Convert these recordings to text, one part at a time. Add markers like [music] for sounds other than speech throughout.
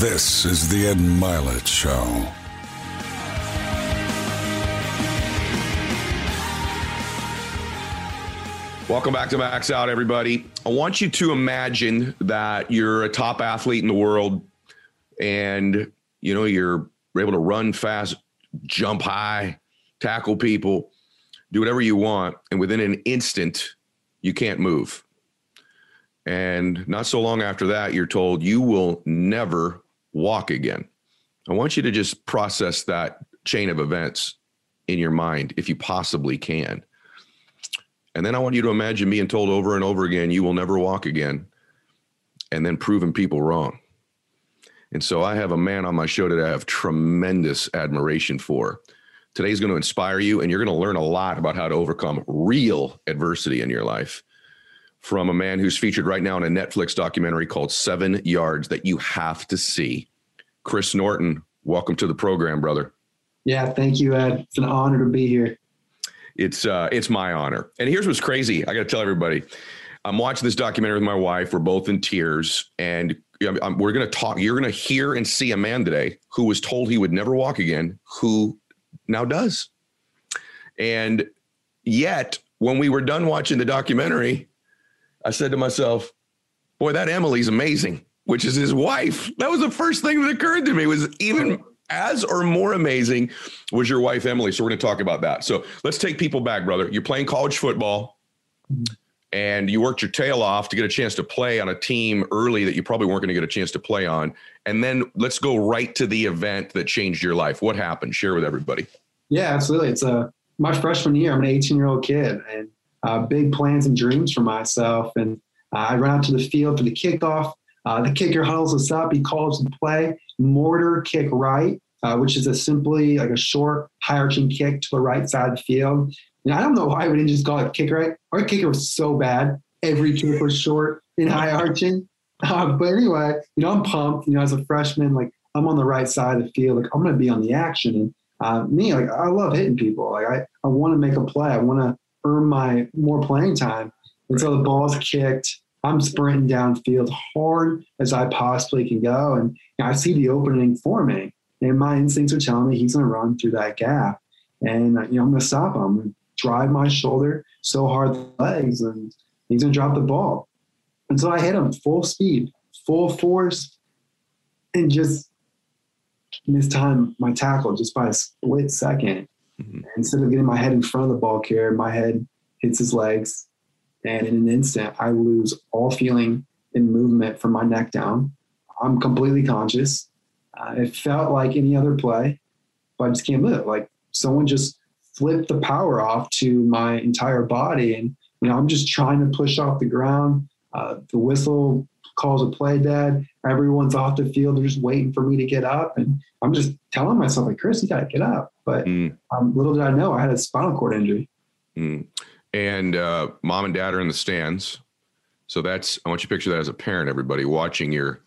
This is the Ed Mylett Show. Welcome back to Max Out, everybody. I want you to imagine that you're a top athlete in the world and you know you're able to run fast, jump high, tackle people, do whatever you want, and within an instant, you can't move. And not so long after that, you're told you will never walk again. I want you to just process that chain of events in your mind if you possibly can. And then I want you to imagine being told over and over again, you will never walk again, and then proving people wrong. And so I have a man on my show that I have tremendous admiration for. Today's going to inspire you, and you're going to learn a lot about how to overcome real adversity in your life from a man who's featured right now in a Netflix documentary called Seven Yards that you have to see. Chris Norton, welcome to the program, brother. Yeah, thank you, Ed. It's an honor to be here it's uh, it's my honor. And here's what's crazy. I got to tell everybody. I'm watching this documentary with my wife. We're both in tears, and I'm, we're going to talk. You're going to hear and see a man today who was told he would never walk again, who now does. And yet, when we were done watching the documentary, I said to myself, "Boy, that Emily's amazing." Which is his wife. That was the first thing that occurred to me. Was even as or more amazing was your wife Emily. So we're going to talk about that. So let's take people back, brother. You're playing college football. And you worked your tail off to get a chance to play on a team early that you probably weren't going to get a chance to play on. And then let's go right to the event that changed your life. What happened? Share with everybody. Yeah, absolutely. It's a my freshman year. I'm an 18 year old kid, and uh, big plans and dreams for myself. And uh, I run out to the field for the kickoff. Uh, the kicker huddles us up. He calls the play mortar kick right, uh, which is a simply like a short high arching kick to the right side of the field. And I don't know why we didn't just call it kick right. Our kicker was so bad. Every kick was short and high arching. Uh, but anyway, you know, I'm pumped. You know, as a freshman, like I'm on the right side of the field. Like I'm going to be on the action. And uh, me, like I love hitting people. Like I, I want to make a play. I want to earn my more playing time. And so the ball's kicked. I'm sprinting downfield hard as I possibly can go. And you know, I see the opening for me. And my instincts are telling me he's going to run through that gap. And, uh, you know, I'm going to stop him, drive my shoulder so hard the legs, and he's going to drop the ball. And so I hit him full speed, full force, and just mistime my tackle just by a split 2nd mm-hmm. Instead of getting my head in front of the ball carrier, my head hits his legs and in an instant, I lose all feeling and movement from my neck down. I'm completely conscious. Uh, it felt like any other play, but I just can't move. Like someone just flipped the power off to my entire body. And, you know, I'm just trying to push off the ground. Uh, the whistle calls a play dead. Everyone's off the field. They're just waiting for me to get up. And I'm just telling myself, like, Chris, you got to get up. But mm. um, little did I know I had a spinal cord injury. Mm and uh, mom and dad are in the stands. So that's I want you to picture that as a parent, everybody watching your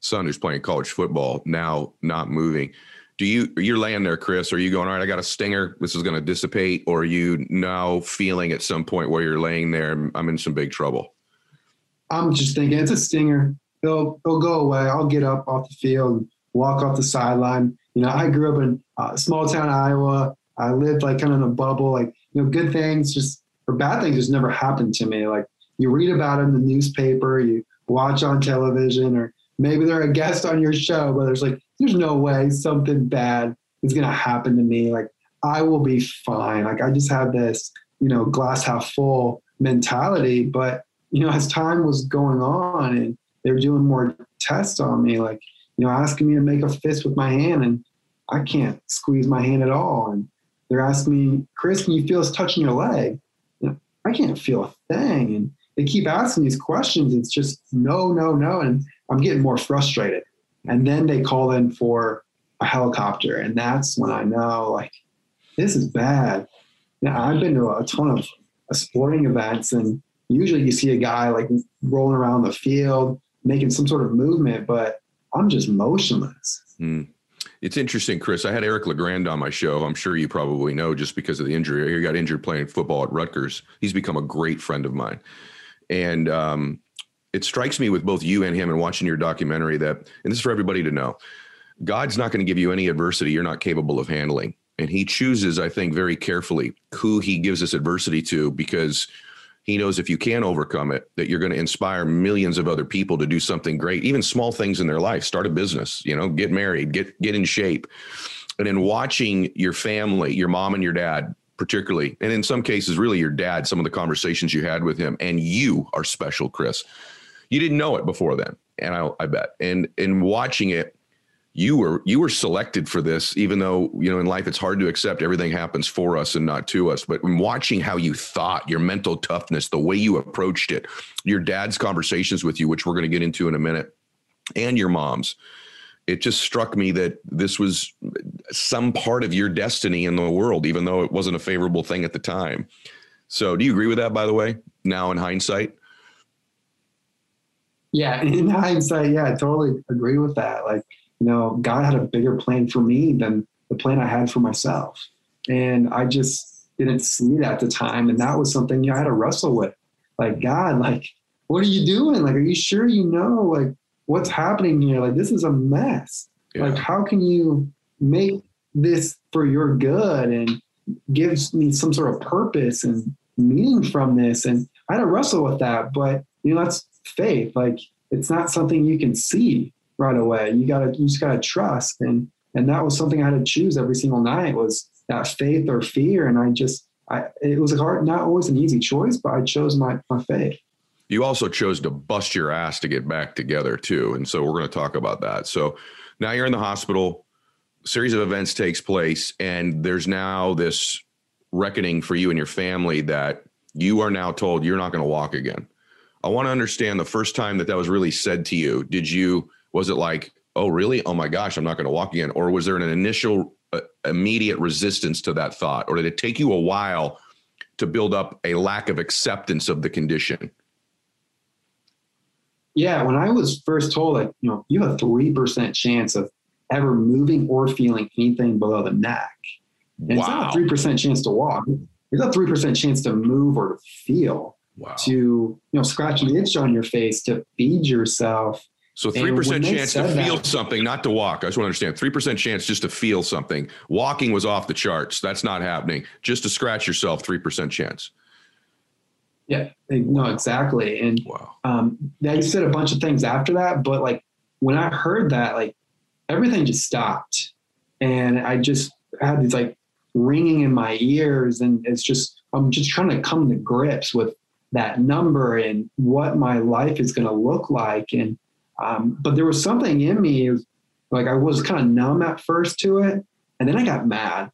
son who's playing college football now not moving. Do you you're laying there, Chris? Are you going, all right, I got a stinger, this is gonna dissipate, or are you now feeling at some point where you're laying there, I'm in some big trouble? I'm just thinking it's a stinger. It'll it'll go away. I'll get up off the field, walk off the sideline. You know, I grew up in a small town Iowa. I lived like kind of in a bubble, like you know, good things just or bad things just never happened to me. Like you read about it in the newspaper, you watch on television, or maybe they're a guest on your show, but there's like, there's no way something bad is to happen to me. Like I will be fine. Like I just have this, you know, glass half full mentality. But, you know, as time was going on and they were doing more tests on me, like, you know, asking me to make a fist with my hand and I can't squeeze my hand at all. And they're asking me, Chris, can you feel us touching your leg? You know, I can't feel a thing. And they keep asking these questions. It's just no, no, no. And I'm getting more frustrated. And then they call in for a helicopter. And that's when I know, like, this is bad. Now, I've been to a ton of uh, sporting events, and usually you see a guy like rolling around the field, making some sort of movement, but I'm just motionless. Mm. It's interesting, Chris. I had Eric LeGrand on my show. I'm sure you probably know just because of the injury. He got injured playing football at Rutgers. He's become a great friend of mine. And um, it strikes me with both you and him and watching your documentary that, and this is for everybody to know, God's not going to give you any adversity you're not capable of handling. And he chooses, I think, very carefully who he gives this adversity to because he knows if you can overcome it, that you're going to inspire millions of other people to do something great, even small things in their life, start a business, you know, get married, get get in shape. And in watching your family, your mom and your dad, particularly, and in some cases, really your dad, some of the conversations you had with him, and you are special, Chris. You didn't know it before then, and I, I bet. And in watching it, you were you were selected for this even though you know in life it's hard to accept. Everything happens for us and not to us. But watching how you thought your mental toughness the way you approached it your dad's conversations with you which we're going to get into in a minute and your mom's it just struck me that this was some part of your destiny in the world even though it wasn't a favorable thing at the time. So do you agree with that by the way now in hindsight? Yeah [laughs] in hindsight yeah i totally agree with that. Like you know, God had a bigger plan for me than the plan I had for myself. And I just didn't see it at the time. And that was something you know, I had to wrestle with. Like, God, like, what are you doing? Like, are you sure you know like what's happening here? Like, this is a mess. Yeah. Like, how can you make this for your good and gives me some sort of purpose and meaning from this? And I had to wrestle with that. But you know, that's faith. Like, it's not something you can see right away. You gotta you just gotta trust. And and that was something I had to choose every single night was that faith or fear. And I just I it was hard, not always an easy choice, but I chose my my faith. You also chose to bust your ass to get back together too. And so we're going to talk about that. So now you're in the hospital, series of events takes place, and there's now this reckoning for you and your family that you are now told you're not going to walk again. I want to understand the first time that that was really said to you. Did you was it like, oh, really? Oh my gosh, I'm not going to walk again? Or was there an initial uh, immediate resistance to that thought? Or did it take you a while to build up a lack of acceptance of the condition? Yeah, when I was first told that, you know, you have a 3% chance of ever moving or feeling anything below the neck. And wow. it's not a 3% chance to walk. It's a 3% chance to move or to feel. Wow. To you know, scratch an itch on your face, to feed yourself, so three percent chance to feel that, something, not to walk. I just want to understand three percent chance just to feel something. Walking was off the charts. That's not happening. Just to scratch yourself, three percent chance. Yeah, no, exactly. And wow. um, they said a bunch of things after that, but like when I heard that, like everything just stopped, and I just had these like ringing in my ears, and it's just I'm just trying to come to grips with that number and what my life is going to look like, and um, but there was something in me, like I was kind of numb at first to it, and then I got mad,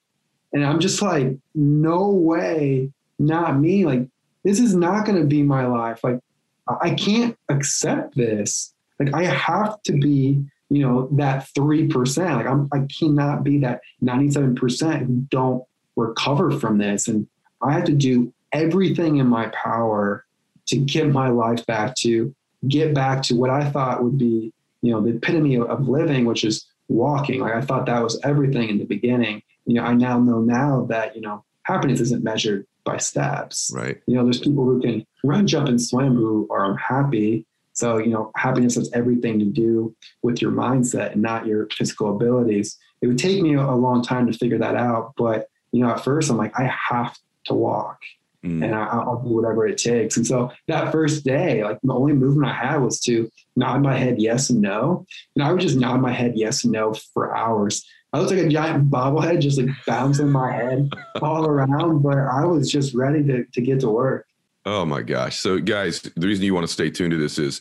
and I'm just like, no way, not me. Like this is not going to be my life. Like I can't accept this. Like I have to be, you know, that three percent. Like I'm, I cannot be that ninety-seven percent who don't recover from this, and I have to do everything in my power to get my life back to get back to what I thought would be, you know, the epitome of, of living, which is walking. Like I thought that was everything in the beginning. You know, I now know now that, you know, happiness isn't measured by steps. Right. You know, there's people who can run, jump, and swim who are unhappy. So, you know, happiness has everything to do with your mindset and not your physical abilities. It would take me a long time to figure that out. But, you know, at first I'm like, I have to walk mm. and I, will do whatever it takes. And so that first day, like the only movement I had was to nod my head yes and no. And I would just nod my head yes and no for hours. I looked like a giant bobblehead just like bouncing my head all around, but I was just ready to, to get to work. Oh my gosh. So, guys, the reason you want to stay tuned to this is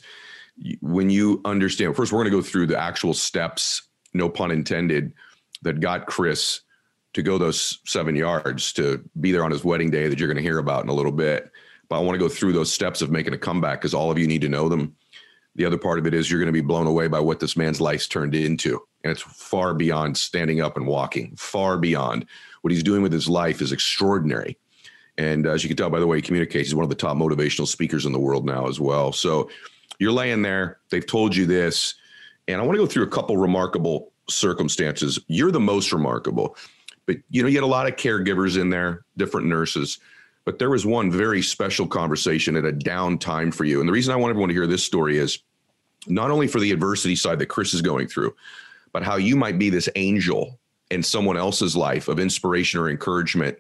when you understand, first, we're going to go through the actual steps, no pun intended, that got Chris to go those seven yards to be there on his wedding day that you're going to hear about in a little bit. But I want to go through those steps of making a comeback because all of you need to know them. The other part of it is you're going to be blown away by what this man's life's turned into. And it's far beyond standing up and walking, far beyond. What he's doing with his life is extraordinary. And uh, as you can tell by the way he communicates, he's one of the top motivational speakers in the world now as well. So you're laying there, they've told you this. And I want to go through a couple remarkable circumstances. You're the most remarkable. But you know, you had a lot of caregivers in there, different nurses. but there was one very special conversation at a down time for you. And the reason I want everyone to hear this story is not only for the adversity side that Chris is going through, but how you might be this angel in someone else's life of inspiration or encouragement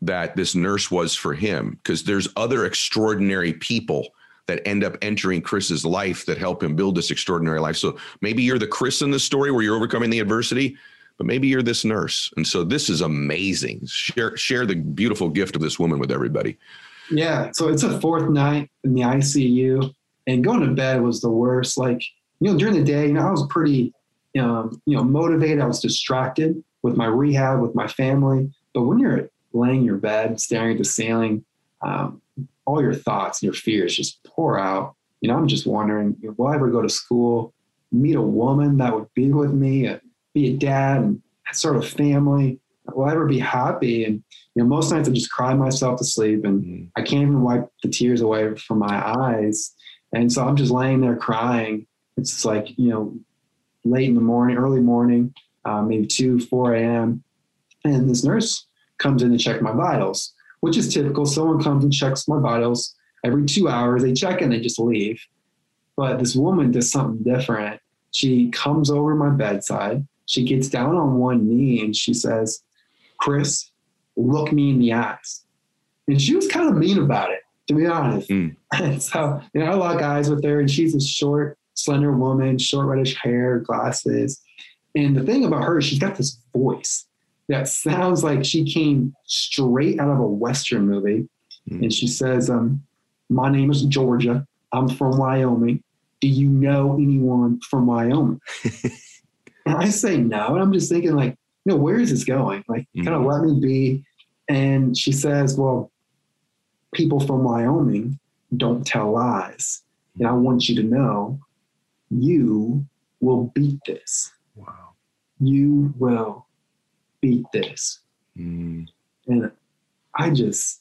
that this nurse was for him. Because there's other extraordinary people that end up entering Chris's life that help him build this extraordinary life. So maybe you're the Chris in this story where you're overcoming the adversity, but maybe you're this nurse. And so this is amazing. Share share the beautiful gift of this woman with everybody. Yeah. So it's a fourth night in the ICU, and going to bed was the worst. Like you know, during the day, you know, I was pretty, um, you know, motivated. I was distracted with my rehab, with my family. But when you're laying in your bed, staring at the ceiling, um, all your thoughts and your fears just pour out. You know, I'm just wondering, will I ever go to school, meet a woman that would be with me, be a dad and sort of family. Will I ever be happy? And you know, most nights I just cry myself to sleep, and mm-hmm. I can't even wipe the tears away from my eyes. And so I'm just laying there crying. It's like you know, late in the morning, early morning, uh, maybe two, four a.m. And this nurse comes in to check my vitals, which is typical. Someone comes and checks my vitals every two hours. They check and they just leave. But this woman does something different. She comes over my bedside she gets down on one knee and she says, Chris, look me in the eyes. And she was kind of mean about it, to be honest. Mm. And [laughs] so, you know, I lock eyes with her, and she's a short, slender woman, short reddish hair, glasses. And the thing about her, she's got this voice that sounds like she came straight out of a Western movie. Mm. And she says, um, My name is Georgia. I'm from Wyoming. Do you know anyone from Wyoming? [laughs] And I say no. And I'm just thinking, like, you know, where is this going? Like, mm-hmm. kind of let me be. And she says, well, people from Wyoming don't tell lies. And I want you to know you will beat this. Wow. You will beat this. Mm. And I just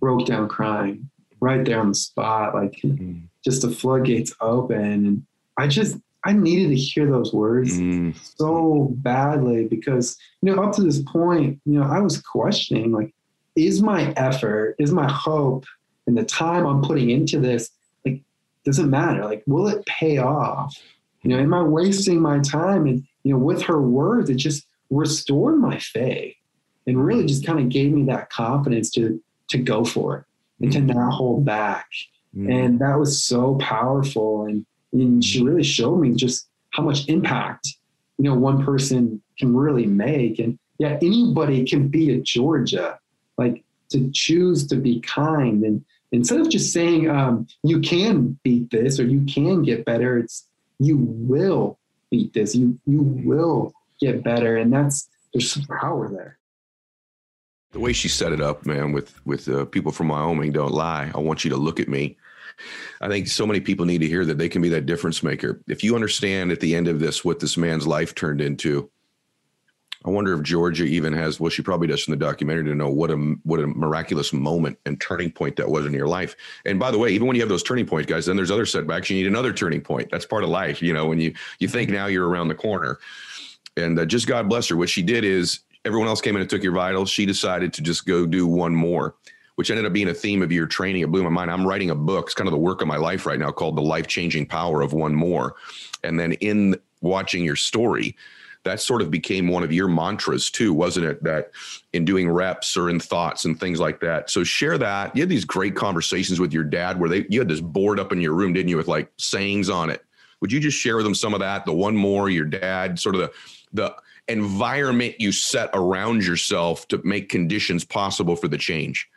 broke down crying right there on the spot. Like, mm. just the floodgates open. And I just, I needed to hear those words mm. so badly because, you know, up to this point, you know, I was questioning like, is my effort, is my hope, and the time I'm putting into this, like, doesn't matter. Like, will it pay off? You know, am I wasting my time? And, you know, with her words, it just restored my faith and really just kind of gave me that confidence to to go for it and to not hold back. Mm. And that was so powerful. And and she really showed me just how much impact you know one person can really make. And yeah anybody can be a georgia like to choose to be kind. And instead of just saying um, you can beat this or you can get better it's you will beat this. You you will get better. And that's there's some power there. The way she set it up man with with uh, people from wyoming don't lie. I want you to look at me I think so many people need to hear that they can be that difference maker. If you understand at the end of this what this man's life turned into, I wonder if Georgia even has. Well, she probably does in the documentary to know what a what a miraculous moment and turning point that was in your life. And by the way, even when you have those turning points, guys, then there's other setbacks. You need another turning point. That's part of life. You know, when you you think now you're around the corner, and uh, just God bless her. What she did is everyone else came in and took your vitals. She decided to just go do one more which ended up being a theme of your training. It blew my mind. I'm writing a book. It's kind of the work of my life right now called The Life Changing Power of One More. And then in watching your story, that sort of became one of your mantras too, wasn't it? That in doing reps or in thoughts and things like that. So share that. You had these great conversations with your dad where they you had this board up in your room, didn't you, with like sayings on it. Would you just share with them some of that? The one more, your dad, sort of the the environment you set around yourself to make conditions possible for the change.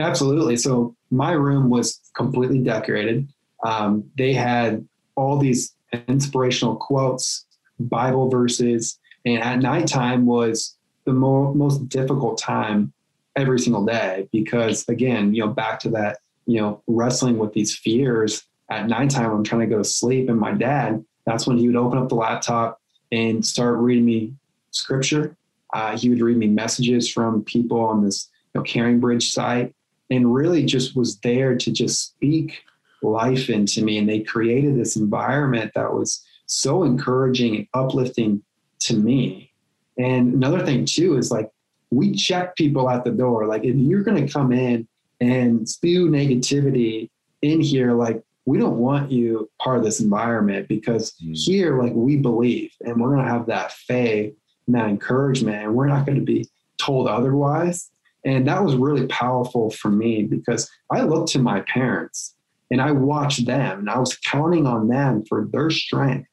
Absolutely. So my room was completely decorated. Um, they had all these inspirational quotes, Bible verses, and at nighttime was the mo- most difficult time every single day because, again, you know, back to that, you know, wrestling with these fears at nighttime. I'm trying to go to sleep, and my dad, that's when he would open up the laptop and start reading me scripture. Uh, he would read me messages from people on this you know, CaringBridge site and really just was there to just speak life into me. And they created this environment that was so encouraging and uplifting to me. And another thing too is like we check people at the door. Like if you're going to come in and spew negativity in here, like we don't want you part of this environment because mm. here, like we believe and we're going to have that faith and that encouragement and we're not going to be told otherwise. And that was really powerful for me because I looked to my parents and I watched them and I was counting on them for their strength.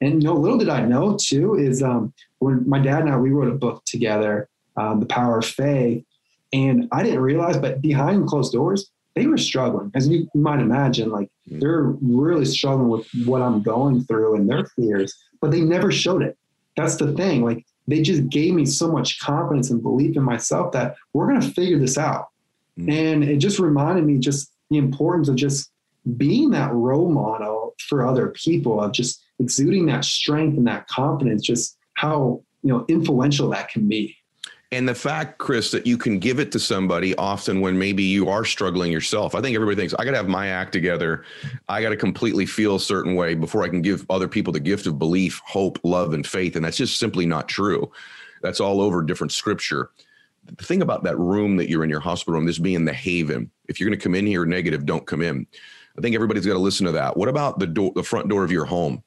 And you know, little did I know too is um, when my dad and I we wrote a book together, um, The Power of Faith, and I didn't realize, but behind closed doors, they were struggling, as you might imagine. Like mm. they're really struggling with what I'm going through and their fears, but they never showed it. That's the thing. Like they just gave me so much confidence and belief in myself that we're going to figure this out. Mm. And it just reminded me just the importance of just being that role model for other people of just exuding that strength and that confidence, just how, you know, influential that can be. And the fact, Chris, that you can give it to somebody often when maybe you are struggling yourself. I think everybody thinks I got to have my act together. I got to completely feel a certain way before I can give other people the gift of belief, hope, love, and faith. And that's just simply not true. That's all over different scripture. The thing about that room that you're in your hospital room, this being the haven, if you're going to come in here negative, don't come in. I think everybody's got to listen to that. What about the door, the front door of your home?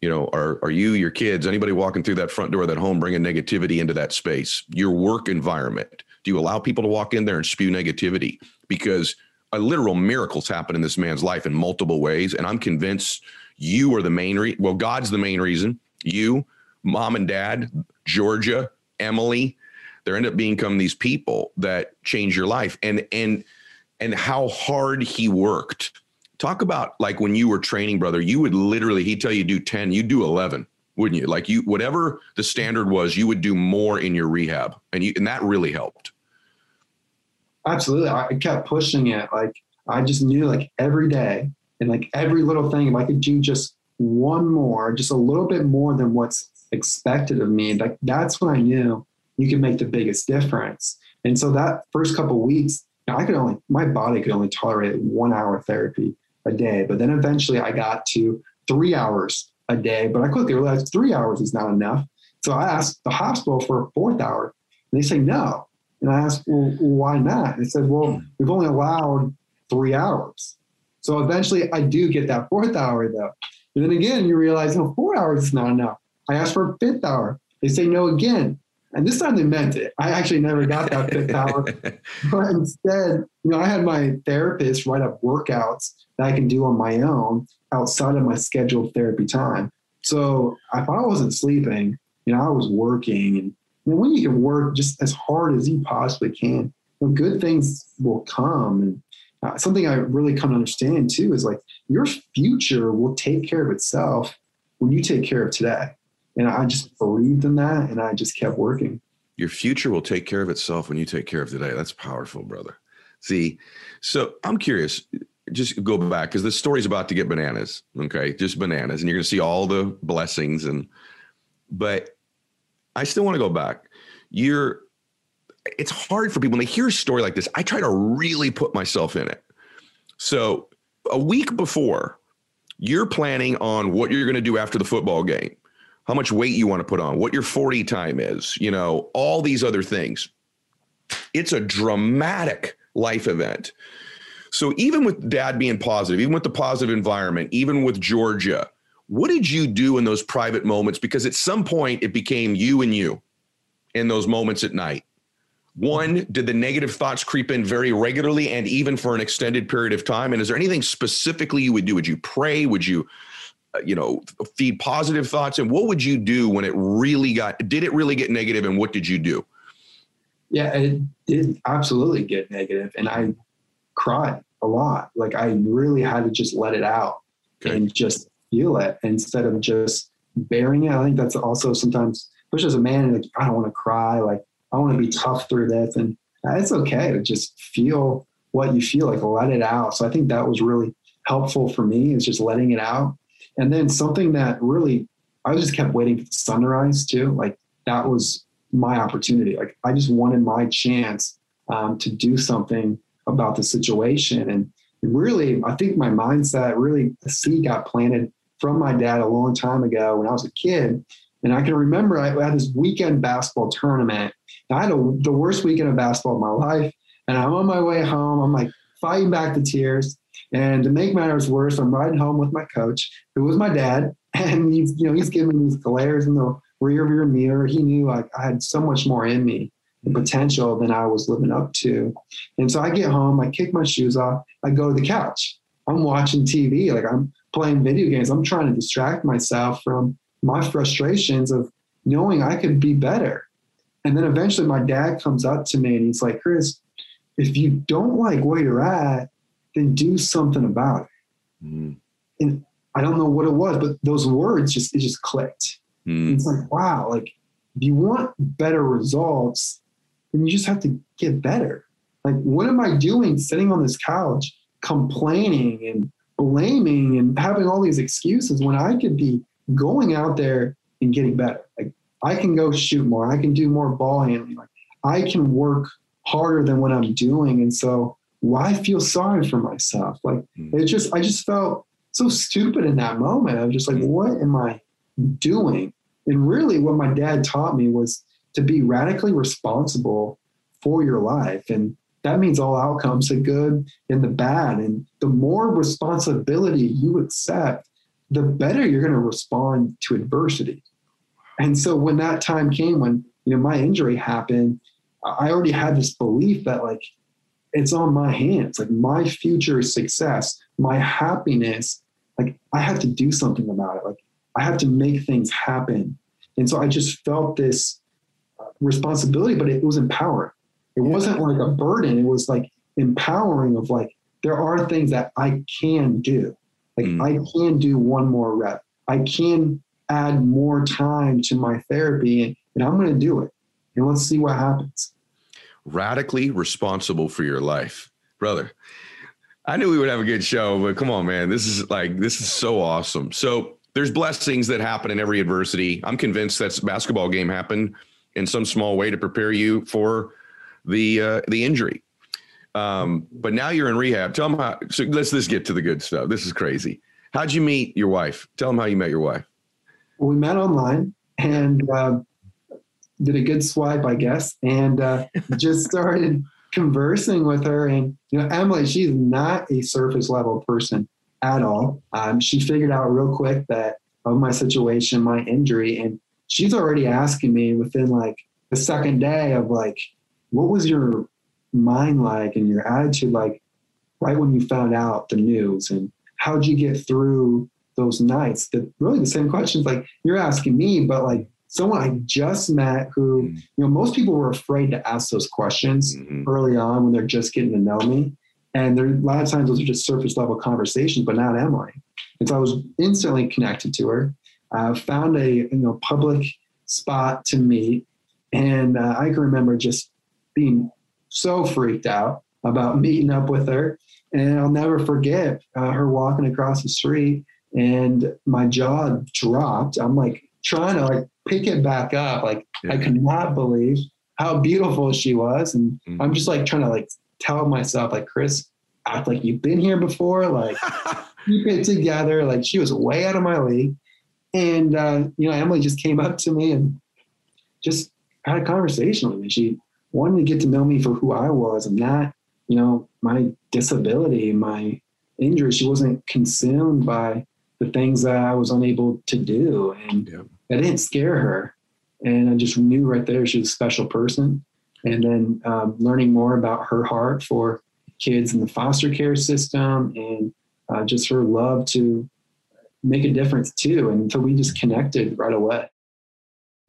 You know, are are you, your kids, anybody walking through that front door of that home bringing negativity into that space? Your work environment. Do you allow people to walk in there and spew negativity? Because a literal miracles happen in this man's life in multiple ways, and I'm convinced you are the main reason. Well, God's the main reason. You, mom and dad, Georgia, Emily, there end up becoming these people that change your life. And and and how hard he worked. Talk about like when you were training, brother, you would literally, he'd tell you do 10, you do 11, wouldn't you? Like you, whatever the standard was, you would do more in your rehab. And you, and that really helped. Absolutely. I kept pushing it. Like I just knew like every day and like every little thing, if I could do just one more, just a little bit more than what's expected of me, like that's when I knew you could make the biggest difference. And so that first couple weeks, I could only, my body could only tolerate one hour therapy a day. But then eventually I got to three hours a day, but I quickly realized three hours is not enough. So I asked the hospital for a fourth hour and they say no. And I asked, well, why not? And They said, well, hmm. we've only allowed three hours. So eventually I do get that fourth hour though. And then again, you realize, no, four hours is not enough. I asked for a fifth hour. They say no again. And this time they meant it. I actually never got that fifth [laughs] hour. But instead, you know, I had my therapist write up workouts that I can do on my own outside of my scheduled therapy time. So if I wasn't sleeping, you know, I was working. And you know, when you can work just as hard as you possibly can, you know, good things will come. And uh, something I really come to understand too is like your future will take care of itself when you take care of today. And I just believed in that and I just kept working. Your future will take care of itself when you take care of today. That's powerful, brother. See, so I'm curious, just go back because this story's about to get bananas. Okay. Just bananas. And you're going to see all the blessings. And, but I still want to go back. You're, it's hard for people when they hear a story like this. I try to really put myself in it. So a week before, you're planning on what you're going to do after the football game how much weight you want to put on, what your 40 time is, you know, all these other things. It's a dramatic life event. So even with dad being positive, even with the positive environment, even with Georgia, what did you do in those private moments? Because at some point it became you and you in those moments at night. One, did the negative thoughts creep in very regularly and even for an extended period of time? And is there anything specifically you would do? Would you pray? Would you Uh, you know feed positive thoughts? And what would you do when it really got did it really get negative and what did you do? Yeah it did absolutely get negative and i cried a lot. Like i really had to just let it out okay. and just feel it instead of just bearing it. I think that's also sometimes especially as a man like i don't want to cry like i want to be tough through this and it's okay to just feel what you feel like let it out. So i think that was really helpful for me is just letting it out and then something that really, I just kept waiting for the sunrise too. Like that was my opportunity. Like I just wanted my chance um, to do something about the situation. And really, I think my mindset really, the seed got planted from my dad a long time ago when I was a kid. And I can remember I had this weekend basketball tournament I had a, the worst weekend of basketball of my life. And I'm on my way home. I'm like fighting back the tears. And to make matters worse, I'm riding home with my coach, who was my dad. [laughs] And he's, you know, he's giving me these glares in the rear view mirror. He knew like I had so much more in me and potential than I was living up to. And so I get home, I kick my shoes off, I go to the couch. I'm watching TV, like I'm playing video games. I'm trying to distract myself from my frustrations of knowing I could be better. And then eventually my dad comes up to me and he's like, Chris, if you don't like where you're at, then do something about it. Mm. And I don't know what it was, but those words just, it just clicked. Mm. It's like, wow, like if you want better results, then you just have to get better. Like, what am I doing sitting on this couch complaining and blaming and having all these excuses when I could be going out there and getting better? Like, I can go shoot more. I can do more ball handling. Like, I can work harder than what I'm doing. And so, why feel sorry for myself? Like, mm. it just, I just felt so stupid in that moment. I'm just like, mm. what am I doing? And really, what my dad taught me was to be radically responsible for your life. And that means all outcomes, the good and the bad. And the more responsibility you accept, the better you're going to respond to adversity. And so when that time came, when you know my injury happened, I already had this belief that like it's on my hands. Like my future success, my happiness, like I have to do something about it. Like I have to make things happen. And so I just felt this uh, responsibility, but it was empowering. It wasn't like a burden. It was like empowering of like, there are things that I can do. Like mm. I can do one more rep. I can add more time to my therapy and, and I'm going to do it. And let's see what happens. Radically responsible for your life, brother. I knew we would have a good show, but come on, man. This is like, this is so awesome. So there's blessings that happen in every adversity. I'm convinced that basketball game happened in some small way to prepare you for the uh, the injury. Um, but now you're in rehab. Tell them how. So let's let's get to the good stuff. This is crazy. How'd you meet your wife? Tell them how you met your wife. we met online and uh, did a good swipe, I guess, and uh, [laughs] just started conversing with her. And you know, Emily, she's not a surface level person at all. Um, she figured out real quick that of my situation, my injury, and she's already asking me within like the second day of like, what was your mind like and your attitude like right when you found out the news and how'd you get through those nights that really the same questions like you're asking me but like someone i just met who mm-hmm. you know most people were afraid to ask those questions mm-hmm. early on when they're just getting to know me and there a lot of times those are just surface level conversations but not emily and so i was instantly connected to her uh, found a you know public spot to meet and uh, i can remember just being so freaked out about meeting up with her. And I'll never forget uh, her walking across the street and my jaw dropped. I'm like trying to like pick it back up. Like yeah. I could not believe how beautiful she was. And mm-hmm. I'm just like trying to like tell myself like, Chris, act like you've been here before. Like [laughs] keep it together. Like she was way out of my league. And, uh, you know, Emily just came up to me and just had a conversation with me. She wanted to get to know me for who I was and not, you know, my disability, my injury. She wasn't consumed by the things that I was unable to do. And yeah. That didn't scare her. And I just knew right there she was a special person. And then um, learning more about her heart for kids in the foster care system and uh, just her love to make a difference too. And so we just connected right away.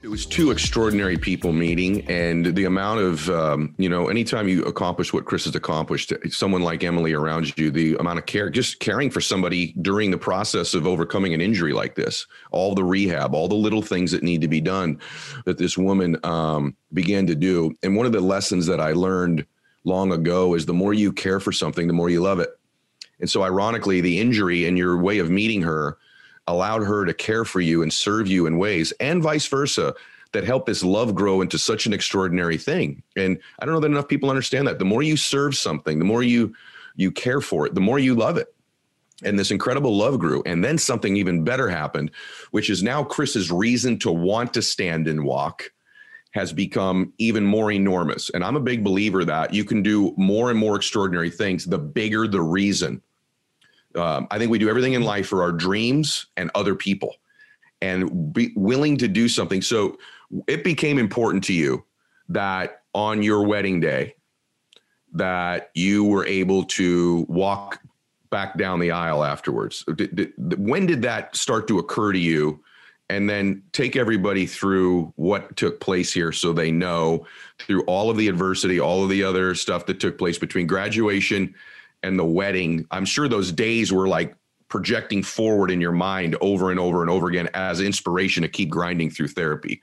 It was two extraordinary people meeting, and the amount of, um, you know, anytime you accomplish what Chris has accomplished, someone like Emily around you, the amount of care, just caring for somebody during the process of overcoming an injury like this, all the rehab, all the little things that need to be done that this woman um, began to do. And one of the lessons that I learned long ago is the more you care for something, the more you love it. And so, ironically, the injury and your way of meeting her allowed her to care for you and serve you in ways and vice versa that help this love grow into such an extraordinary thing. And I don't know that enough people understand that. The more you serve something, the more you you care for it, the more you love it. And this incredible love grew. And then something even better happened, which is now Chris's reason to want to stand and walk has become even more enormous. And I'm a big believer that you can do more and more extraordinary things the bigger the reason. Um, I think we do everything in life for our dreams and other people and be willing to do something. So it became important to you that on your wedding day, that you were able to walk back down the aisle afterwards. Did, did, when did that start to occur to you? And then take everybody through what took place here so they know through all of the adversity, all of the other stuff that took place between graduation and the wedding. I'm sure those days were like projecting forward in your mind over and over and over again as inspiration to keep grinding through therapy.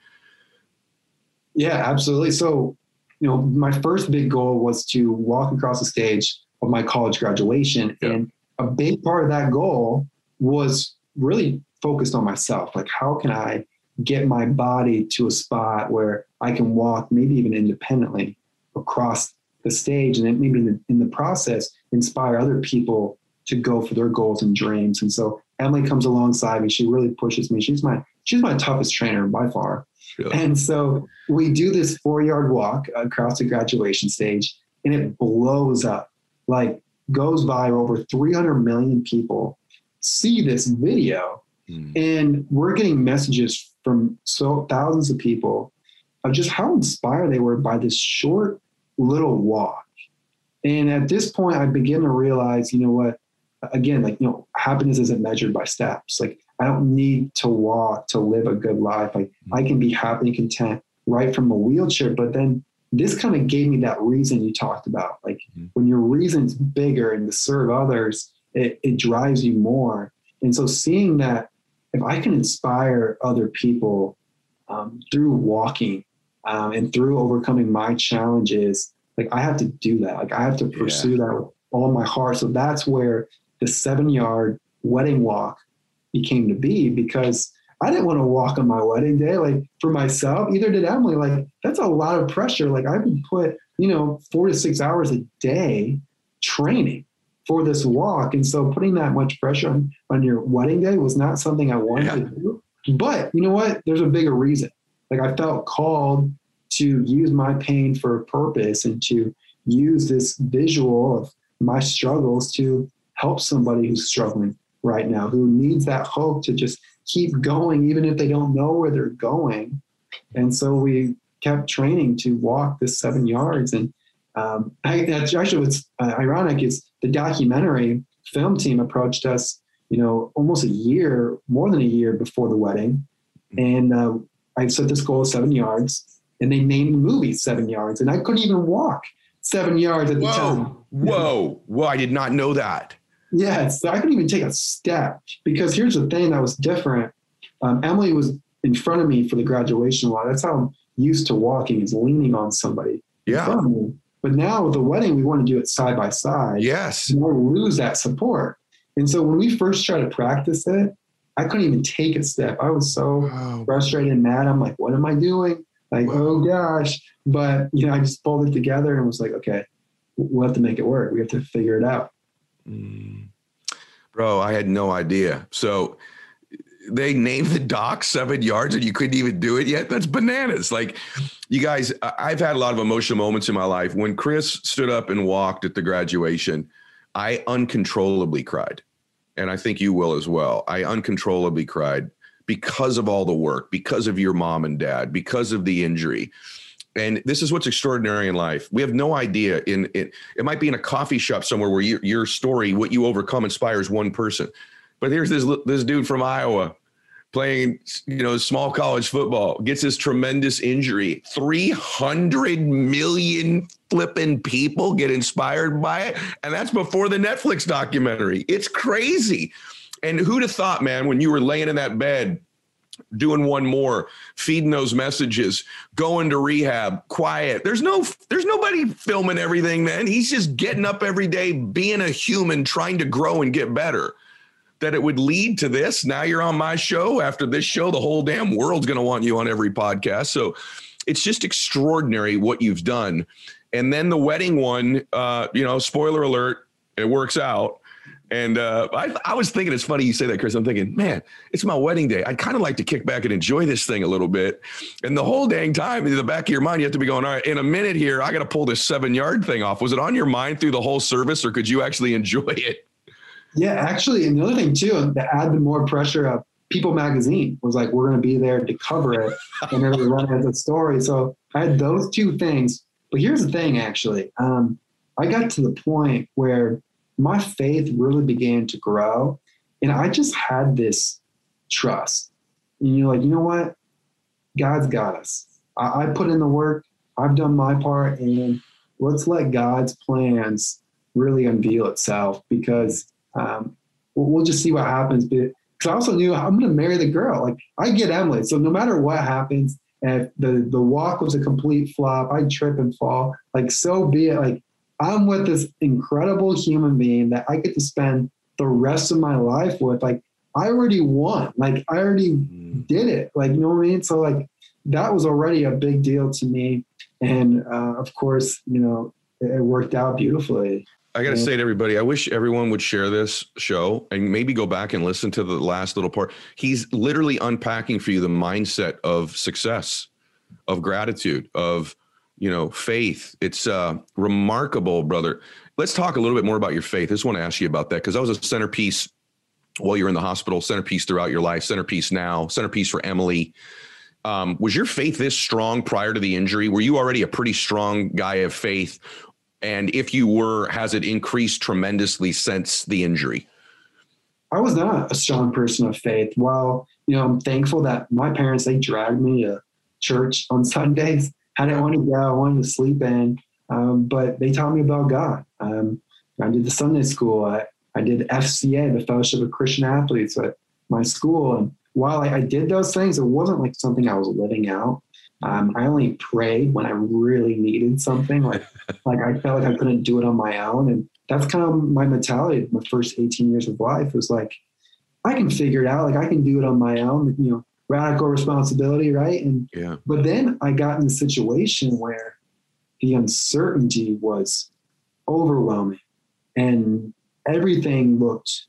Yeah, absolutely. So, you know, my first big goal was to walk across the stage of my college graduation. Yeah. And a big part of that goal was really focused on myself. Like, how can I get my body to a spot where I can walk, maybe even independently, across the stage, and then maybe in the, in the process, inspire other people to go for their goals and dreams. And so Emily comes alongside me. She really pushes me. She's my she's my toughest trainer by far. And so we do this four yard walk across the graduation stage, and it blows up. Like goes by over 300 million people see this video mm. and we're getting messages from so thousands of people of just how inspired they were by this short little walk and at this point i begin to realize you know what again like you know happiness isn't measured by steps like i don't need to walk to live a good life like mm. i can be happy and content right from a wheelchair but then this kind of gave me that reason you talked about. Like mm-hmm. when your reason's bigger and to serve others, it, it drives you more. And so seeing that if I can inspire other people um, through walking um, and through overcoming my challenges, like I have to do that. Like I have to pursue yeah. that with all my heart. So that's where the seven yard wedding walk became to be because I didn't want to walk on my wedding day, like for myself. Either did Emily. Like that's a lot of pressure. Like I would put, you know, four to six hours a day training for this walk, and so putting that much pressure on on your wedding day was not something I wanted yeah. to do. But you know what? There's a bigger reason. Like I felt called to use my pain for a purpose and to use this visual of my struggles to help somebody who's struggling right now, who needs that hope to just keep going, even if they don't know where they're going. And so we kept training to walk the seven yards. And um, I, actually what's uh, ironic is the documentary film team approached us, you know, almost a year, more than a year before the wedding. And uh, I set this goal of seven yards, and they named the movie Seven Yards, and I couldn't even walk seven yards at the whoa, time. Whoa, whoa! I did not know that. Yeah, so I couldn't even take a step because here's the thing that was different. Um, Emily was in front of me for the graduation walk. That's how I'm used to walking is leaning on somebody. Yeah. But now with the wedding, we want to do it side by side. Yes. We'll lose that support. And so when we first tried to practice it, I couldn't even take a step. I was so wow. frustrated and mad. I'm like, what am I doing? Like, oh gosh. But you know, I just pulled it together and was like, okay, we'll have to make it work. We have to figure it out. Mm. Bro, I had no idea. So they named the doc seven yards and you couldn't even do it yet. That's bananas. Like, you guys, I've had a lot of emotional moments in my life. When Chris stood up and walked at the graduation, I uncontrollably cried. And I think you will as well. I uncontrollably cried because of all the work, because of your mom and dad, because of the injury. And this is what's extraordinary in life. We have no idea. In it, it might be in a coffee shop somewhere where your your story, what you overcome, inspires one person. But here's this this dude from Iowa playing, you know, small college football, gets this tremendous injury. 300 million flipping people get inspired by it. And that's before the Netflix documentary. It's crazy. And who'd have thought, man, when you were laying in that bed, doing one more feeding those messages going to rehab quiet? There's no there's nobody filming everything man. He's just getting up every day being a human trying to grow and get better. That it would lead to this now you're on my show. After this show the whole damn world's going to want you on every podcast. So it's just extraordinary what you've done. And then the wedding one uh you know spoiler alert it works out And uh, I, I was thinking, it's funny you say that, Chris. I'm thinking, man, it's my wedding day. I'd kind of like to kick back and enjoy this thing a little bit. And the whole dang time, in the back of your mind, you have to be going, all right, in a minute here, I got to pull this seven yard thing off. Was it on your mind through the whole service, or could you actually [laughs] enjoy it? Yeah, actually, and the other thing too, to add the more pressure of People Magazine was like, we're going to be there to cover it, and they're running as a story. So I had those two things. But here's the thing, actually, um, I got to the point where my faith really began to grow, and I just had this trust. And you're like, you know what? God's got us. I, I put in the work. I've done my part, and let's let God's plans really unveil itself because um, we'll just see what happens. Because I also knew I'm going to marry the girl. Like I get Emily, so no matter what happens, if the the walk was a complete flop, I'd trip and fall. Like so be it. Like I'm with this incredible human being that I get to spend the rest of my life with. Like I already won. Like I already mm. did it. Like you know what I mean. So like that was already a big deal to me. And uh, of course, you know, it worked out beautifully. I got to say to everybody, I wish everyone would share this show and maybe go back and listen to the last little part. He's literally unpacking for you the mindset of success, of gratitude, of you know faith. It's uh, remarkable, brother. Let's talk a little bit more about your faith. I just want to ask you about that because that was a centerpiece while you're in the hospital, centerpiece throughout your life, centerpiece now, centerpiece for Emily. Um, was your faith this strong prior to the injury? Were you already a pretty strong guy of faith, and if you were, has it increased tremendously since the injury? I was not a strong person of faith. While you know, I'm thankful that my parents they dragged me to church on [laughs] Sundays. I didn't want to go. I wanted to sleep in, um, but they taught me about God. Um, I did the Sunday school. I, I did FCA, the Fellowship of Christian Athletes, at my school. And while I, I did those things, it wasn't like something I was living out. Um, I only prayed when I really needed something, like [laughs] like I felt like I couldn't do it on my own, and that's kind of my mentality. My first 18 years of life was like, I can figure it out. Like I can do it on my own. You know, radical responsibility, right? And yeah. But then I got in a situation where the uncertainty was overwhelming, and everything looked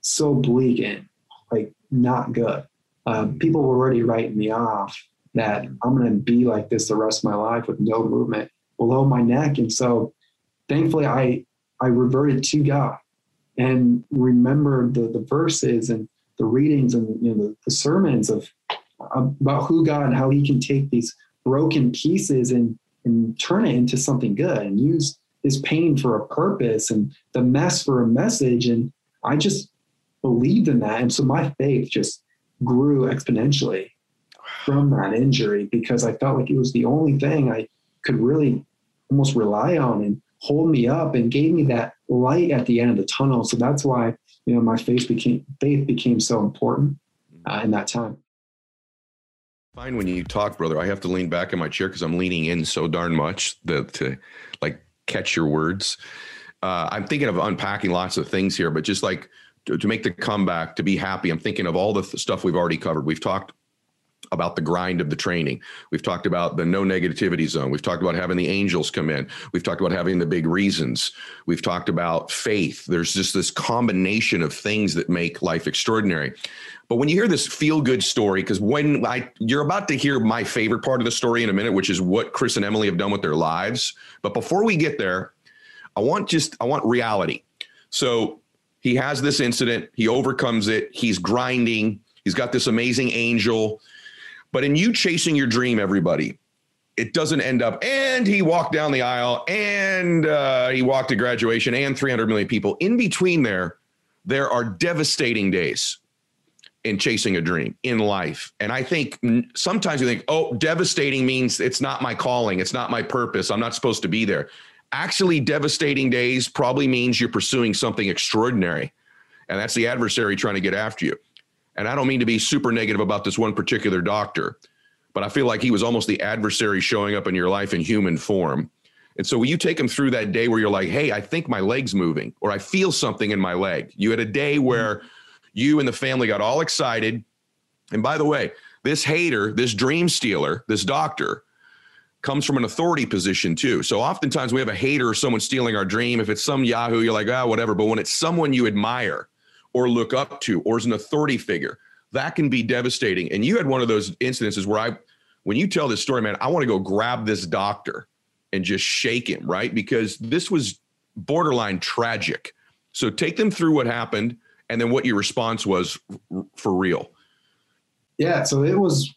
so bleak and like not good. Um, people were already writing me off that I'm going to be like this the rest of my life with no movement below my neck. And so thankfully I, I reverted to God and remembered the, the verses and the readings and you know, the, the sermons of uh, about who God, and how he can take these broken pieces and, and turn it into something good and use this pain for a purpose and the mess for a message. And I just believed in that. And so my faith just grew exponentially from that injury because I felt like it was the only thing I could really almost rely on and hold me up and gave me that light at the end of the tunnel. So that's why you know my faith became faith became so important uh, in that time. Fine when you talk, brother. I have to lean back in my chair because I'm leaning in so darn much that to like catch your words. Uh, I'm thinking of unpacking lots of things here, but just like to, to make the comeback, to be happy, I'm thinking of all the th- stuff we've already covered. We've talked about the grind of the training. We've talked about the no negativity zone. We've talked about having the angels come in. We've talked about having the big reasons. We've talked about faith. There's just this combination of things that make life extraordinary. But when you hear this feel good story, because when I you're about to hear my favorite part of the story in a minute, which is what Chris and Emily have done with their lives. But before we get there, I want just I want reality. So he has this incident, he overcomes it, he's grinding, he's got this amazing angel but in you chasing your dream, everybody, it doesn't end up. And he walked down the aisle and uh, he walked to graduation and 300 million people. In between there, there are devastating days in chasing a dream in life. And I think sometimes you think, oh, devastating means it's not my calling, it's not my purpose, I'm not supposed to be there. Actually, devastating days probably means you're pursuing something extraordinary. And that's the adversary trying to get after you. And I don't mean to be super negative about this one particular doctor, but I feel like he was almost the adversary showing up in your life in human form. And so when you take him through that day where you're like, hey, I think my leg's moving or I feel something in my leg. You had a day where you and the family got all excited. And by the way, this hater, this dream stealer, this doctor, comes from an authority position too. So oftentimes we have a hater or someone stealing our dream. If it's some Yahoo, you're like, ah, whatever. But when it's someone you admire or look up to or is an authority figure, that can be devastating. And you had one of those incidences where I, when you tell this story, man, I want to go grab this doctor and just shake him, right? Because this was borderline tragic. So take them through what happened and then what your response was for real. Yeah. So it was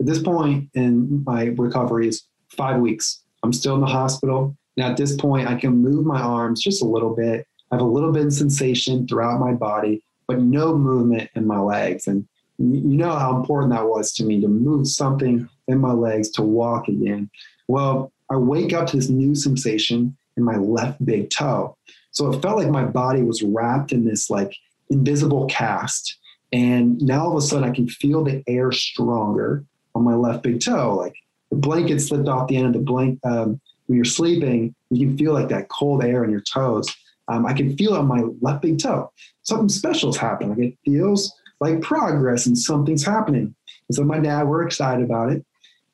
at this point in my recovery is five weeks. I'm still in the hospital. Now at this point, I can move my arms just a little bit. I have a little bit of sensation throughout my body, but no movement in my legs. And you know how important that was to me to move something in my legs to walk again. Well, I wake up to this new sensation in my left big toe. So it felt like my body was wrapped in this like invisible cast. And now all of a sudden I can feel the air stronger on my left big toe. Like the blanket slipped off the end of the blanket. Um, when you're sleeping, you can feel like that cold air in your toes. Um, I can feel on my left big toe. Something special is happening. It feels like progress and something's happening. And so my dad, we're excited about it.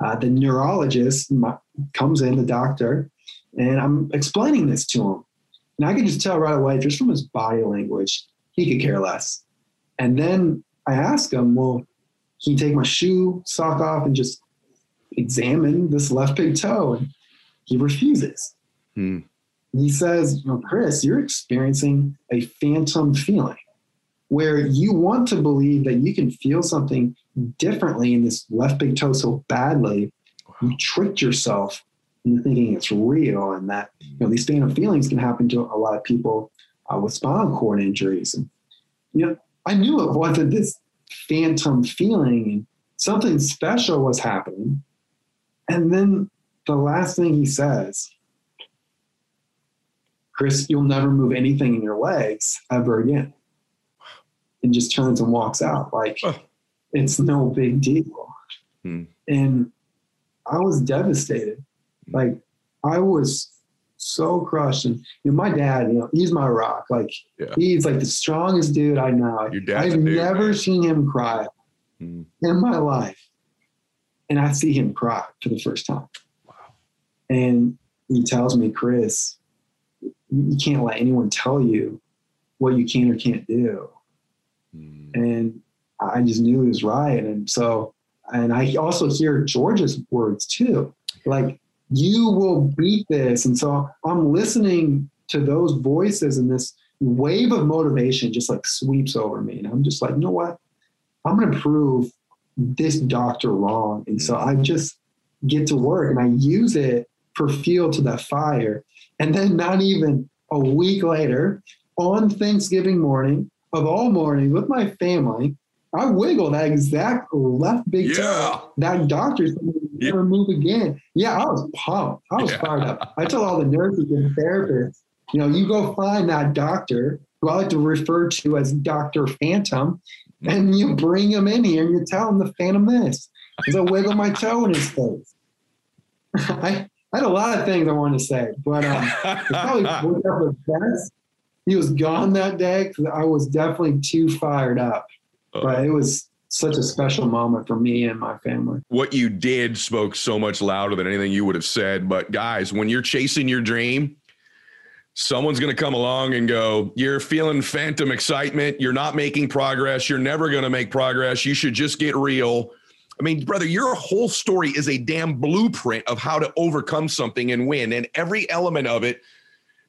Uh, the neurologist my, comes in, the doctor, and I'm explaining this to him. And I can just tell right away, just from his body language, he could care less. And then I ask him, well, can you take my shoe, sock off, and just examine this left big toe? And he refuses. He says, well, Chris, you're experiencing a phantom feeling where you want to believe that you can feel something differently in this left big toe so badly. Wow. You tricked yourself into thinking it's real and that you know these phantom feelings can happen to a lot of people uh, with spinal cord injuries. And you know, I knew it wasn't this phantom feeling and something special was happening. And then the last thing he says, Chris, you'll never move anything in your legs ever again. And just turns and walks out like it's no big deal. Hmm. And I was devastated. Like I was so crushed. And you know, my dad, you know, he's my rock. Like yeah. he's like the strongest dude I know. Your dad's I've dude, never man. seen him cry mm. in my life. And I see him cry for the first time. Wow. And he tells me, Chris, you can't let anyone tell you what you can or can't do. Mm. And I just knew he was right. And so, and I also hear George's words too. Like you will beat this. And so I'm listening to those voices and this wave of motivation just like sweeps over me. And I'm just like, you know what? I'm going to prove this doctor wrong. And so I just get to work and I use it for fuel to that fire. And then not even a week later, on Thanksgiving morning of all morning with my family, I wiggle that exact left big yeah. toe. That doctor said never yeah. move again. Yeah, I was pumped. I was yeah. fired up. I tell all the nurses and therapists, you know, you go find that doctor who I like to refer to as Dr. Phantom, and you bring him in here and you tell him the phantom this. Because I wiggle my toe in his face. [laughs] I, I had a lot of things I wanted to say, but um, probably [laughs] worked best. He was gone that day because I was definitely too fired up. Uh, but it was such a special moment for me and my family. What you did spoke so much louder than anything you would have said. But guys, when you're chasing your dream, someone's going to come along and go, You're feeling phantom excitement. You're not making progress. You're never going to make progress. You should just get real. I mean, brother, your whole story is a damn blueprint of how to overcome something and win. And every element of it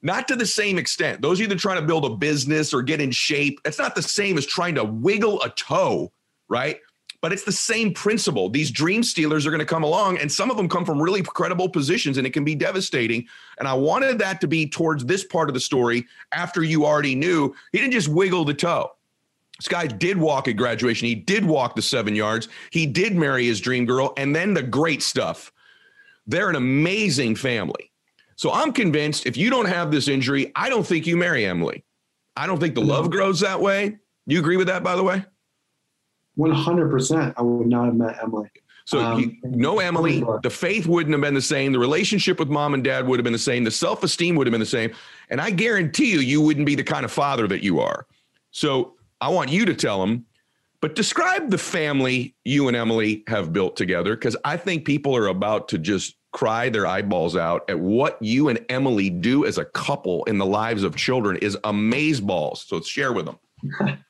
not to the same extent. Those either trying to build a business or get in shape. It's not the same as trying to wiggle a toe, right? But it's the same principle. These dream stealers are going to come along, and some of them come from really credible positions, and it can be devastating. And I wanted that to be towards this part of the story after you already knew he didn't just wiggle the toe. This guy did walk at graduation. He did walk the seven yards. He did marry his dream girl. And then the great stuff. They're an amazing family. So I'm convinced if you don't have this injury, I don't think you marry Emily. I don't think the love grows that way. You agree with that, by the way? 100%. I would not have met Emily. So um, you, no Emily, the faith wouldn't have been the same. The relationship with mom and dad would have been the same. The self esteem would have been the same. And I guarantee you, you wouldn't be the kind of father that you are. So I want you to tell them, but describe the family you and Emily have built together because I think people are about to just cry their eyeballs out at what you and Emily do as a couple in the lives of children is amaze balls. So share with them.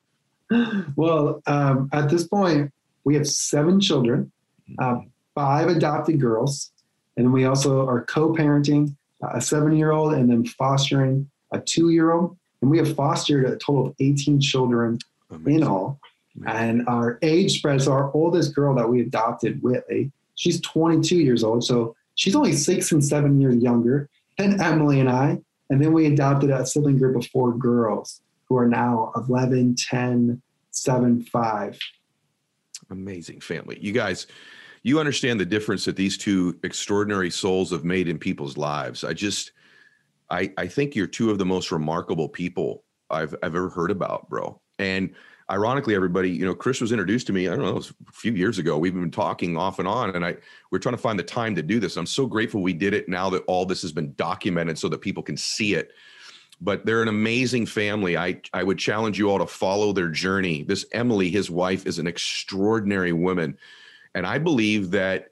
[laughs] well, um, at this point, we have seven children, uh, five adopted girls, and we also are co-parenting a seven-year-old and then fostering a two-year-old. And we have fostered a total of 18 children Amazing. in all. And our age spread, so our oldest girl that we adopted, Whitley, eh, she's 22 years old. So she's only six and seven years younger than Emily and I. And then we adopted a sibling group of four girls who are now 11, 10, 7, 5. Amazing family. You guys, you understand the difference that these two extraordinary souls have made in people's lives. I just, I, I think you're two of the most remarkable people I've, I've ever heard about, bro. And ironically, everybody, you know, Chris was introduced to me. I don't know, it was a few years ago. We've been talking off and on, and I we're trying to find the time to do this. I'm so grateful we did it now that all this has been documented so that people can see it. But they're an amazing family. I I would challenge you all to follow their journey. This Emily, his wife, is an extraordinary woman, and I believe that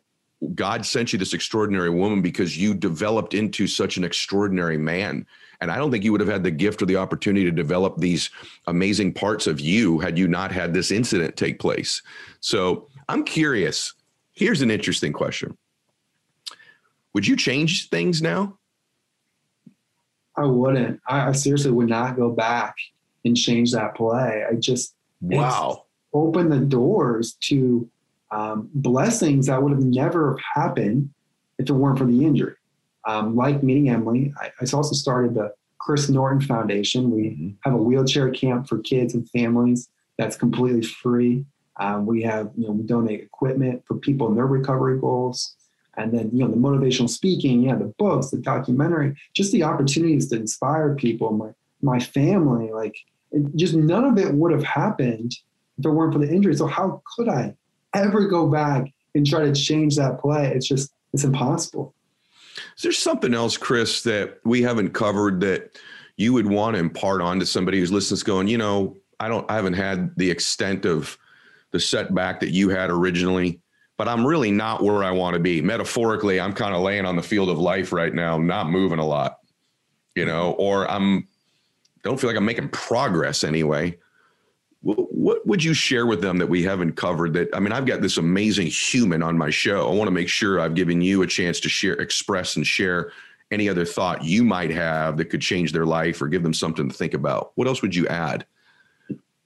God sent you this extraordinary woman because you developed into such an extraordinary man and I don't think you would have had the gift or the opportunity to develop these amazing parts of you had you not had this incident take place. So I'm curious. Here's an interesting question Would you change things now? I wouldn't. I, seriously would not go back and change that play. I just wow open the doors to um, blessings that would have never happened if it weren't for the injury um, like meeting Emily, I, I, also started the Chris Norton Foundation. We mm-hmm. have a wheelchair camp for kids and families that's completely free. Um, we have, you know, we donate equipment for people in their recovery goals. And then, you know, the motivational speaking, yeah, the books, the documentary, just the opportunities to inspire people, my, my family, like just none of it would have happened if it weren't for the injury. So how could I ever go back and try to change that play? It's just, it's impossible. Is there something else, Chris, that we haven't covered that you would want to impart on to somebody who's listening, going, you know, I don't, I haven't had the extent of the setback that you had originally, but I'm really not where I want to be. Metaphorically, I'm kind of laying on the field of life right now, not moving a lot, you know, or I'm don't feel like I'm making progress anyway what would you share with them that we haven't covered that i mean i've got this amazing human on my show. I want to make sure i've given you a chance to share express and share any other thought you might have that could change their life or give them something to think about. What else would you add?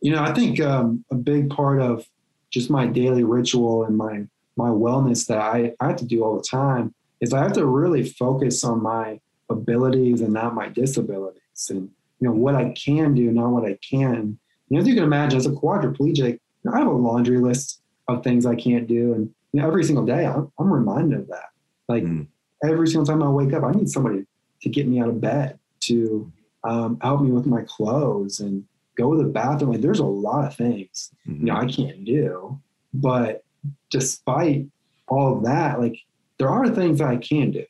You know i think um, a big part of just my daily ritual and my my wellness that I, I have to do all the time is i have to really focus on my abilities and not my disabilities. And you know what i can do not what i can know, as you can imagine, as a quadriplegic, I have a laundry list of things I can't do, and you know, every single day I'm, I'm reminded of that. Like mm. every single time I wake up, I need somebody to get me out of bed to um, help me with my clothes and go to the bathroom. Like there's a lot of things mm-hmm. you know I can't do, but despite all of that, like there are things that I can do,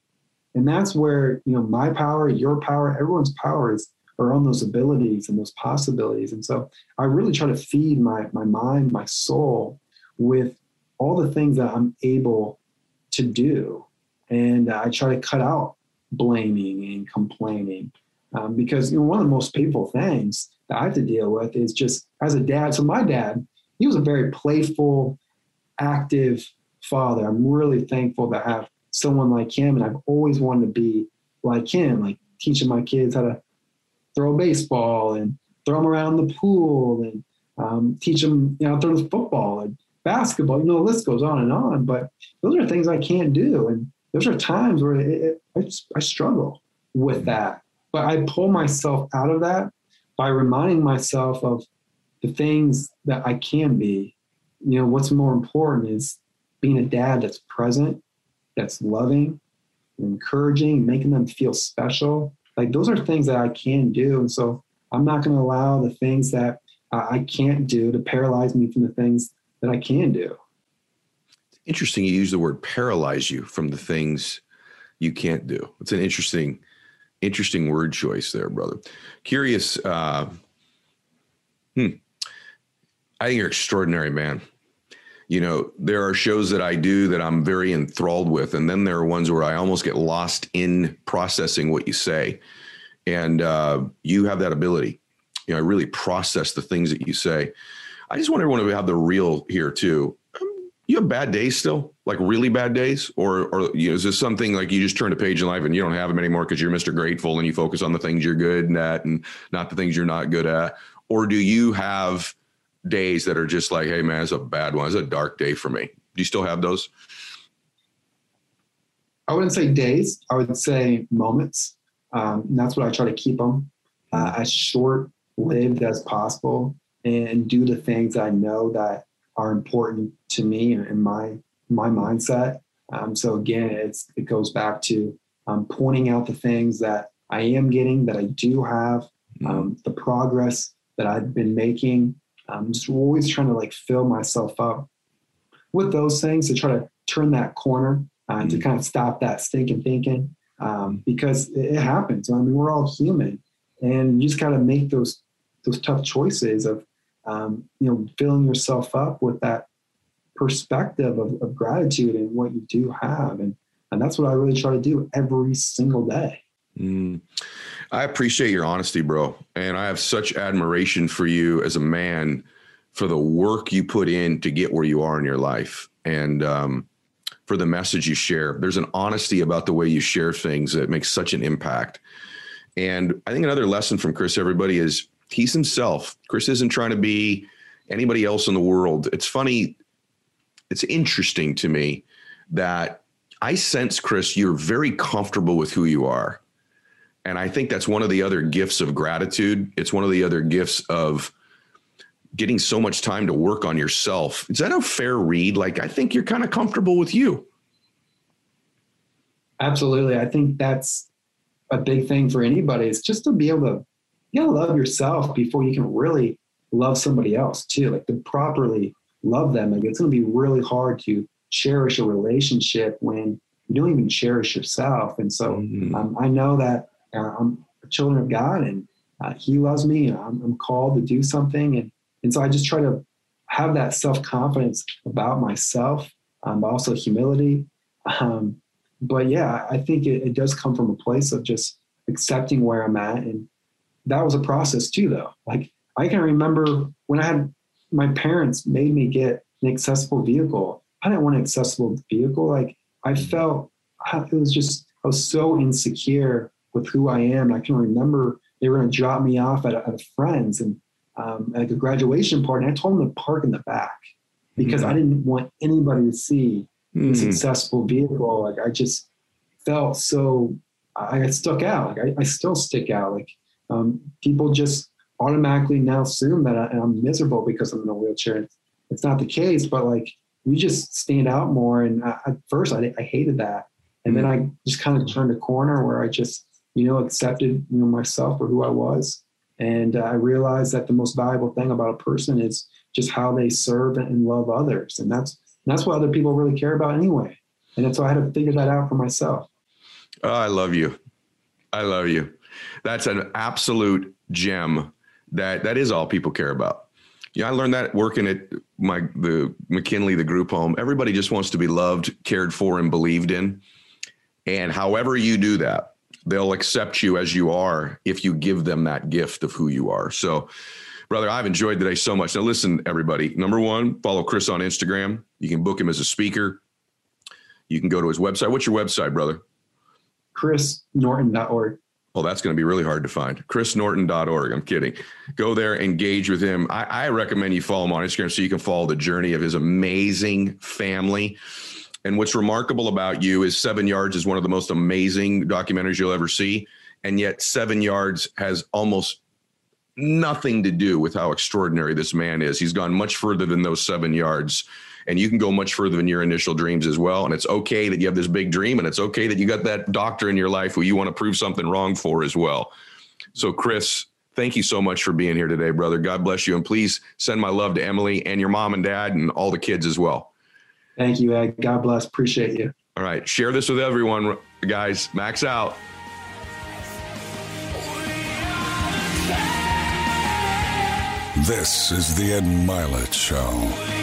and that's where you know my power, your power, everyone's power is or on those abilities and those possibilities. And so I really try to feed my my mind, my soul with all the things that I'm able to do. And I try to cut out blaming and complaining. Um, because you know one of the most painful things that I have to deal with is just as a dad. So my dad, he was a very playful, active father. I'm really thankful to have someone like him, and I've always wanted to be like him, like teaching my kids how to throw a baseball and throw them around the pool and um, teach them, you know, throw the football and basketball. You know, the list goes on and on. But those are things I can't do, and those are times where it, it, I, just, I struggle with that. But I pull myself out of that by reminding myself of the things that I can be. You know, what's more important is being a dad that's present, that's loving, encouraging, making them feel special, like those are things that I can do. And so I'm not going to allow the things that I can't do to paralyze me from the things that I can do. Interesting. You use the word paralyze you from the things you can't do. It's an interesting, interesting word choice there, brother. Curious. Uh, hmm. I think you're extraordinary, man. You know, there are shows that I do that I'm very enthralled with, and then there are ones where I almost get lost in processing what you say. And uh, you have that ability. You know, I really process the things that you say. I just want everyone to have the real here too. Um, you have bad days still, like really bad days, or or you know, is this something like you just turn a page in life and you don't have them anymore because you're Mr. Grateful and you focus on the things you're good at and not the things you're not good at, or do you have days that are just like, hey man, it's a bad one. It's a dark day for me. Do you still have those? I wouldn't say days. I would say moments. Um, and that's what I try to keep them uh, as short lived as possible and do the things I know that are important to me and my my mindset. Um, so again, it's it goes back to um, pointing out the things that I am getting, that I do have, mm-hmm. um, the progress that I've been making, I'm just always trying to like fill myself up with those things to try to turn that corner and uh, to mm-hmm. kind of stop that stinking thinking um, because it, happens. I mean, we're all human, and you just got to make those those tough choices of um, you know filling yourself up with that perspective of, of gratitude and what you do have, and and that's what I really try to do every single day. Mm. I appreciate your honesty, bro. And I have such admiration for you as a man for the work you put in to get where you are in your life and um, for the message you share. There's an honesty about the way you share things that makes such an impact. And I think another lesson from Chris, everybody, is he's himself. Chris isn't trying to be anybody else in the world. It's funny, it's interesting to me that I sense, Chris, you're very comfortable with who you are. And I think that's one of the other gifts of gratitude. It's one of the other gifts of getting so much time to work on yourself. Is that a fair read? Like, I think you're kind of comfortable with you. Absolutely. I think that's a big thing for anybody is just to be able to, you gotta love yourself before you can really love somebody else too. Like to properly love them. Like it's going to be really hard to cherish a relationship when you don't even cherish yourself. And so mm-hmm. um, I know that I'm a children of God and uh, He loves me and I'm, I'm, called to do something. And, and so I just try to have that self confidence about myself, um, but also humility. Um, but yeah, I think it, it, does come from a place of just accepting where I'm at. And that was a process too, though. Like I can remember when I had my parents made me get an accessible vehicle. I didn't want an accessible vehicle. Like I felt it was just, I was so insecure with who I am. I can remember they were going to drop me off at a, at a friend's and um, at a graduation party. And I told them to park in the back because mm-hmm. I didn't want anybody to see mm-hmm. the successful vehicle. Like I just felt so I stuck out. Like I, I still stick out. Like um, people just automatically now assume that I, am miserable because I'm in a wheelchair. It's, it's, not the case, but like we just stand out more. And I, at first, I, I hated that, and mm-hmm. then I just kind of turned a corner where I just you know, accepted, you know, myself for who I was. And uh, I realized that the most valuable thing about a person is just how they serve and love others. And that's, that's what other people really care about anyway. And so I had to figure that out for myself. Oh, I love you. I love you. That's an absolute gem that that is all people care about. Yeah, I learned that working at my the McKinley, the group home. Everybody just wants to be loved, cared for, and believed in. And however you do that, they'll accept you as you are if you give them that gift of who you are. So, brother, I've enjoyed today so much. Now, listen, everybody. Number one, follow Chris on Instagram. You can book him as a speaker. You can go to his website. What's your website, brother? ChrisNorton.org. Oh, that's going to be really hard to find. ChrisNorton.org. I'm kidding. Go there, engage with him. I, I recommend you follow him on Instagram so you can follow the journey of his amazing family and what's remarkable about you is Seven Yards is one of the most amazing documentaries you'll ever see. And yet, Seven Yards has almost nothing to do with how extraordinary this man is. He's gone much further than those seven yards. And you can go much further than your initial dreams as well. And it's okay that you have this big dream, and it's okay that you got that doctor in your life who you want to prove something wrong for as well. So, Chris, thank you so much for being here today, brother. God bless you. And please send my love to Emily and your mom and dad and all the kids as well. Thank you, Ed. God bless. Appreciate you. All right. Share this with everyone, guys. Max out. This is the Ed Mylett Show.